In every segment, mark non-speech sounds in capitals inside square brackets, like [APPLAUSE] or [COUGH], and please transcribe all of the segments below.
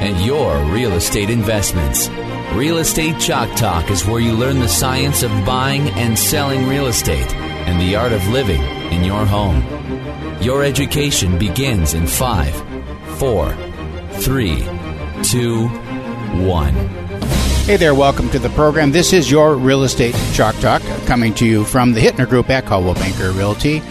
and your real estate investments. Real Estate Chalk Talk is where you learn the science of buying and selling real estate and the art of living in your home. Your education begins in five, four, three, two, one. Hey there, welcome to the program. This is your Real Estate Chalk Talk coming to you from the Hittner Group at Coldwell Banker Realty.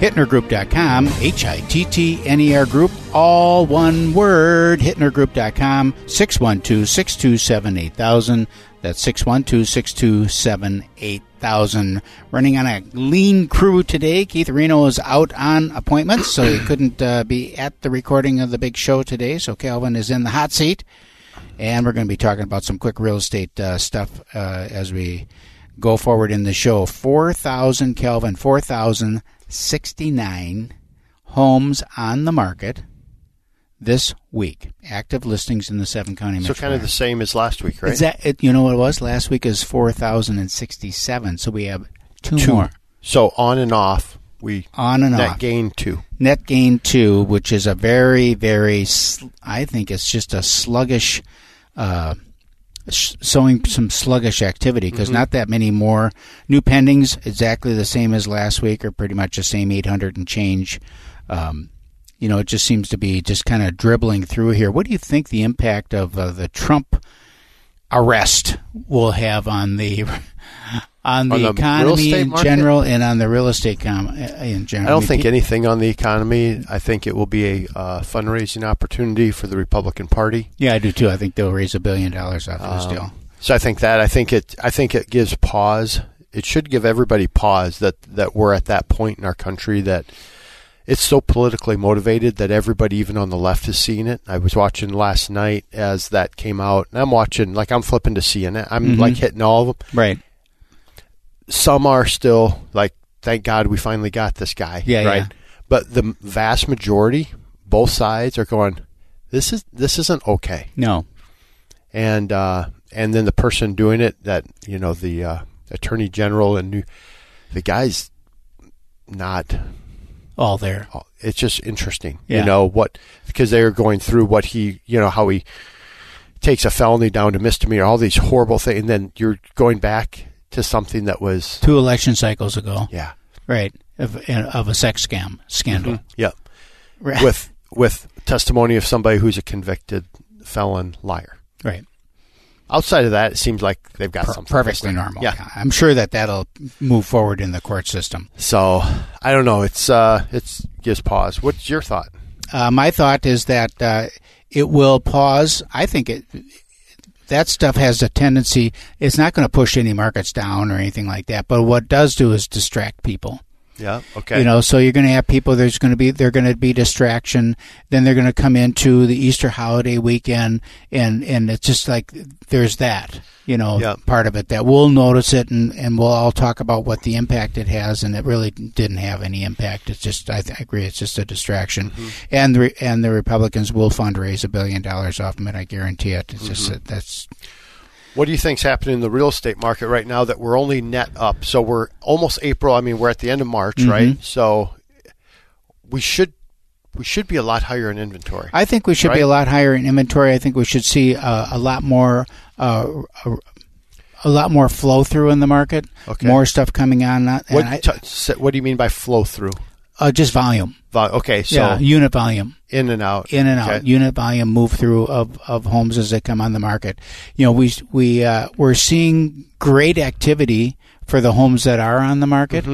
HittnerGroup.com, H I T T N E R Group, all one word, HittnerGroup.com, 612 627 8000. That's 612 627 8000. Running on a lean crew today. Keith Reno is out on appointments, so he [COUGHS] couldn't uh, be at the recording of the big show today. So Calvin is in the hot seat. And we're going to be talking about some quick real estate uh, stuff uh, as we go forward in the show. 4,000, Calvin, 4,069 homes on the market this week. Active listings in the seven county So kind of the same as last week, right? Is that it, you know what it was? Last week is 4,067. So we have two, Two. more. So on and off, we On and net off. gain two. Net gain two, which is a very, very, sl- I think it's just a sluggish, uh, showing some sluggish activity because not that many more new pendings, exactly the same as last week, or pretty much the same 800 and change. Um, you know, it just seems to be just kind of dribbling through here. What do you think the impact of uh, the Trump arrest will have on the [LAUGHS] on the, On the economy in general and on the real estate com- uh, in general? I don't think anything on the economy. I think it will be a uh, fundraising opportunity for the Republican Party. Yeah, I do too. I think they'll raise a billion dollars off of this Um, deal. So I think that I think it I think it gives pause. It should give everybody pause that that we're at that point in our country that it's so politically motivated that everybody even on the left is seeing it. I was watching last night as that came out, and I'm watching like I'm flipping to CNN. I'm Mhm. like hitting all of them. Right. Some are still like, thank God we finally got this guy. Yeah, right. yeah. But the vast majority, both sides are going. This is this isn't okay. No. and uh, and then the person doing it, that you know, the uh, attorney general and New, the guy's not. All there. It's just interesting, Yeah. you know what because they are going through what he, you know, how he takes a felony down to misdemeanor, all these horrible things, and then you're going back to something that was Two election cycles ago. yeah, Right. Of, of a sex scam scandal. yeah, Right. Mm-hmm. with with testimony of somebody who's a convicted felon liar. right. Outside of that, it seems like they've got Per- something perfectly normal. Yeah, I'm sure that that'll move forward in the court system. So I don't know. It's uh, it's gives pause. What's your thought? Uh, my thought is that uh, it will pause. I think it. That stuff has a tendency. It's not going to push any markets down or anything like that. But what it does do is distract people. Yeah. Okay. You know, so you're going to have people. There's going to be they're going to be distraction. Then they're going to come into the Easter holiday weekend, and and it's just like there's that. You know, Yeah. part of it that we'll notice it, and and we'll all talk about what the impact it has, and it really didn't have any impact. It's just I, th- I agree, it's just a distraction, mm-hmm. and the re- and the Republicans will fundraise a billion dollars off of it. I guarantee it. It's just mm-hmm. that's What do you think's happening in the real estate market right now that we're only net up? So we're almost April. I mean, we're at the end of March, Mhm. right? So we should we should be a lot higher in inventory. I think we should be a lot higher in inventory. I think we should see uh, a lot more, uh, a, a lot more flow through in the market. Okay. More stuff coming on. what I- t- what do you mean by flow through? Uh, just volume. Vol- Okay, so yeah, unit volume. in and out. In and out, Okay. unit volume move through of, of homes as they come on the market. You know, we we uh, we're seeing great activity for the homes that are on the market.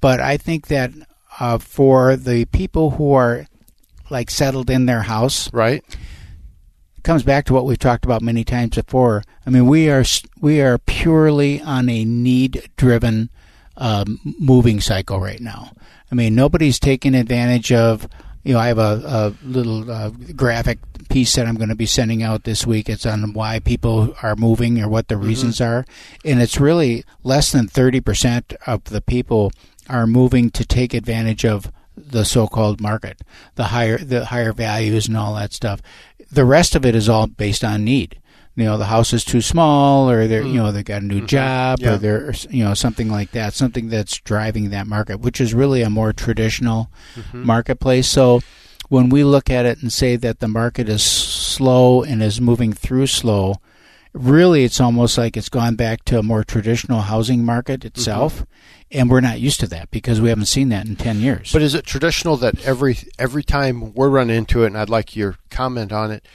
But I think that uh, for the people who are like settled in their house, Right. it comes back to what we've talked about many times before. I mean, we are we are purely on a need driven um, moving cycle right now. I mean, nobody's taking advantage of. You know, I have a, a little uh, graphic piece that I'm going to be sending out this week. It's on why people are moving or what the reasons are, and it's really less than thirty percent of the people are moving to take advantage of the so-called market, the higher the higher values and all that stuff. The rest of it is all based on need. You know, the house is too small, or they're you mm. know they got a new mm-hmm. job, Yeah. or they're you know something like that, something that's driving that market, which is really a more traditional mm-hmm. marketplace. So when we look at it and say that the market is slow and is moving through slow, really it's almost like it's gone back to a more traditional housing market mm-hmm. itself, and we're not used to that because we haven't seen that in ten years. But is it traditional that every every time we're running into it, and I'd like your comment on it,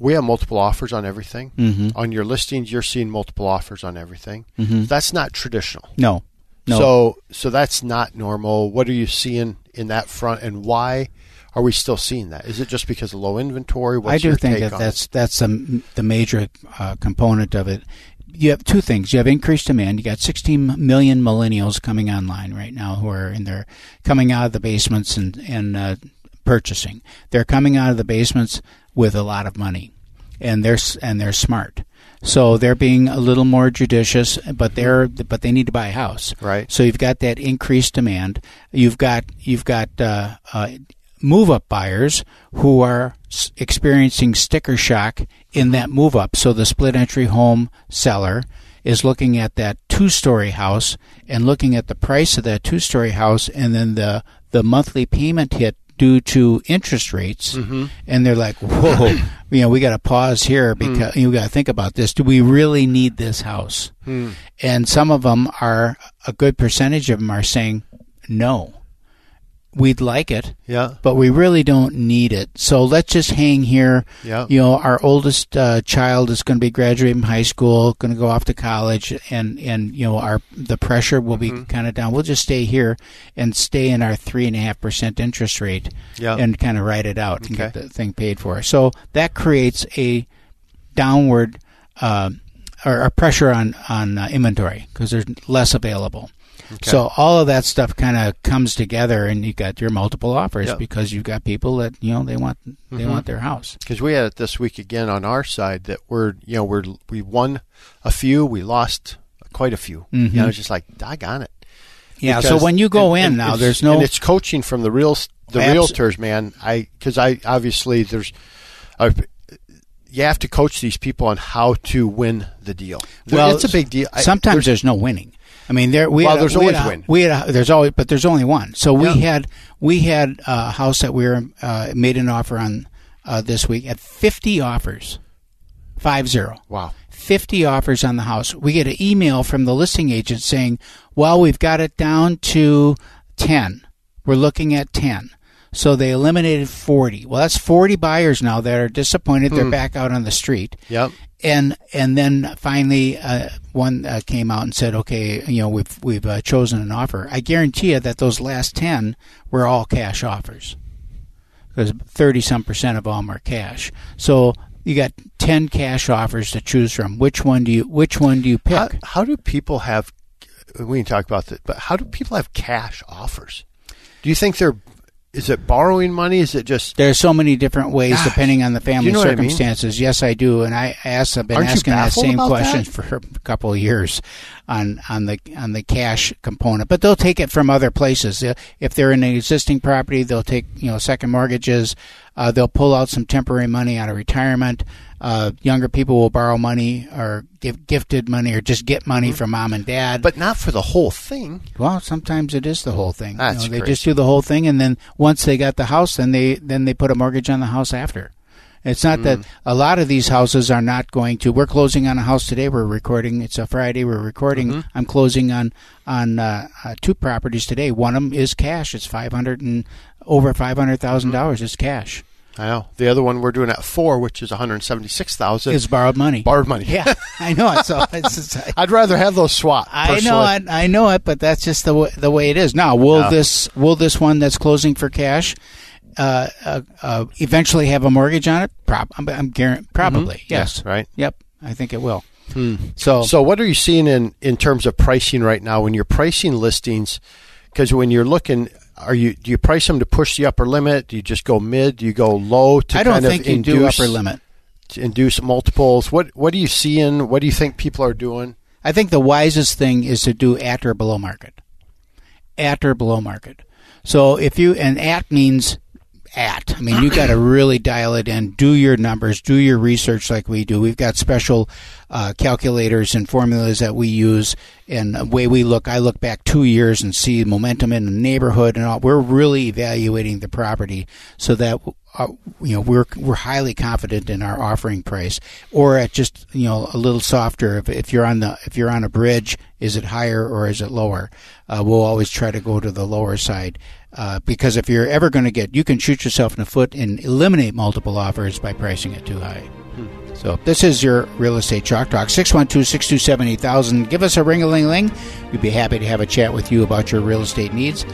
we have multiple offers on everything. Mm-hmm. On your listings, you're seeing multiple offers on everything. Mm-hmm. That's not traditional. no, no. So so that's not normal. What are you seeing in that front, and why are we still seeing that? Is it just because of low inventory? What's I do think that that's that's the the major uh, component of it. You have two things. You have increased demand. You got 16 million millennials coming online right now who are in their coming out of the basements and and uh, purchasing. They're coming out of the basements with a lot of money, and they're and they're smart. So they're being a little more judicious, but they're but they need to buy a house. Right. So you've got that increased demand. You've got you've got uh, uh, move up buyers who are experiencing sticker shock in that move up. So the split entry home seller is looking at that two story house and looking at the price of that two story house and then the the monthly payment hit due to interest rates mm-hmm. and they're like whoa [LAUGHS] you know we got to pause here mm. because you got to think about this. Do we really need this house? Mm. And some of them are a good percentage of them are saying no we'd like it Yeah. but we really don't need it. So let's just hang here. Yeah. You know, our oldest uh, child is going to be graduating high school, going to go off to college, and and you know, our the pressure will Mm-hmm. be kind of down. We'll just stay here and stay in our three and a half percent interest rate, Yeah. and kind of ride it out and get the thing paid for. So that creates a downward uh, or a pressure on on uh, inventory because there's less available. So all of that stuff kind of comes together, and you got your multiple offers because you've got people that you know they want they want their house. because we had it this week again on our side that we're you know we're we won a few, we lost quite a few. You know, it's just like doggone it. Yeah. Because- so when you go and- in and now, there's no and it's coaching from the real the Abs- realtors, man. I because I obviously there's. Uh, you have to coach these people on how to win the deal. well, it's a big deal. I- Sometimes there's- there's, no winning. I mean, there we Well, had a- there's we always a- win. We had a, there's always, but there's only one. So we Yeah. had we had a house that we were uh, made an offer on uh, this week at 50 offers, five zero. wow. 50 offers on the house. We get an email from the listing agent saying, well, we've got it down to 10. We're looking at 10. So they eliminated 40. Well, that's 40 buyers now that are disappointed. They're back out on the street. Yep. And and then finally, uh, one uh, came out and said, "Okay, you know, we've we've uh, chosen an offer." I guarantee you that those last ten were all cash offers, because thirty some percent of them are cash. So you got ten cash offers to choose from. Which one do you Which one do you pick? How, how do people have? We can talk about that, but how do people have cash offers? Do you think they're? Is it borrowing money? Is it just? There's so many different ways Gosh. depending on the family know what I mean? circumstances. Yes, I do, and I asked. I've been Aren't asking that same question that? for a couple of years on on the on the cash component. But they'll take it from other places. If they're in an existing property, they'll take you know second mortgages. Uh, they'll pull out some temporary money out of retirement. Uh, younger people will borrow money or give gifted money or just get money from mom and dad. Mm-hmm. But not for the whole thing. Well, sometimes it is the whole thing. You That's know, they just do the whole thing, and then once they got the house, then they then they put a mortgage on the house after. It's not Mm. that a lot of these houses are not going to. We're closing on a house today. We're recording. It's a Friday. We're recording. Mm-hmm. I'm closing on on uh, uh, two properties today. One of them is cash. It's five hundred and over five hundred thousand dollars. It's cash. I know. The other one we're doing at four, which is one hundred seventy-six thousand, is borrowed money. borrowed money. Yeah, [LAUGHS] I know it. So it's, it's, [LAUGHS] I'd rather have those swap. I know it. I know it, but that's just the way, the way it is. Now, will this will this one that's closing for cash uh, uh, uh, eventually have a mortgage on it? Prob- I'm, I'm guaran- probably yes. Mm-hmm. Yeah, right. Yep, I think it will. So, So, what are you seeing in in terms of pricing right now when you're pricing listings? Because when you're looking, are you do you price them to push the upper limit? Do you just go mid? Do you go low to I don't kind think of you induce, do upper limit. to induce multiples? What what are you seeing? What do you think people are doing? I think the wisest thing is to do at or below market. At or below market. So if you and at means at. I mean, you got to really dial it in. Do your numbers. Do your research like we do. We've got special uh, calculators and formulas that we use. And the way we look, I look back two years and see momentum in the neighborhood and all. We're really evaluating the property so that uh, you know we're we're highly confident in our offering price, or at just you know a little softer. If, if you're on the if you're on a bridge, is it higher or is it lower? Uh, we'll always try to go to the lower side. Uh, because if you're ever going to get, you can shoot yourself in the foot and eliminate multiple offers by pricing it too high. So this is your real estate chalk talk 612-627-8000. Give us a ring a ling ling. We'd be happy to have a chat with you about your real estate needs.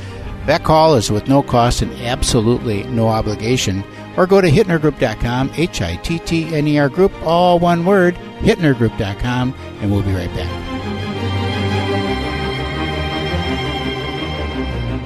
That call is with no cost and absolutely no obligation. Or go to hittnergroup.com, H I T T N E R group, all one word, hittnergroup.com, and we'll be right back.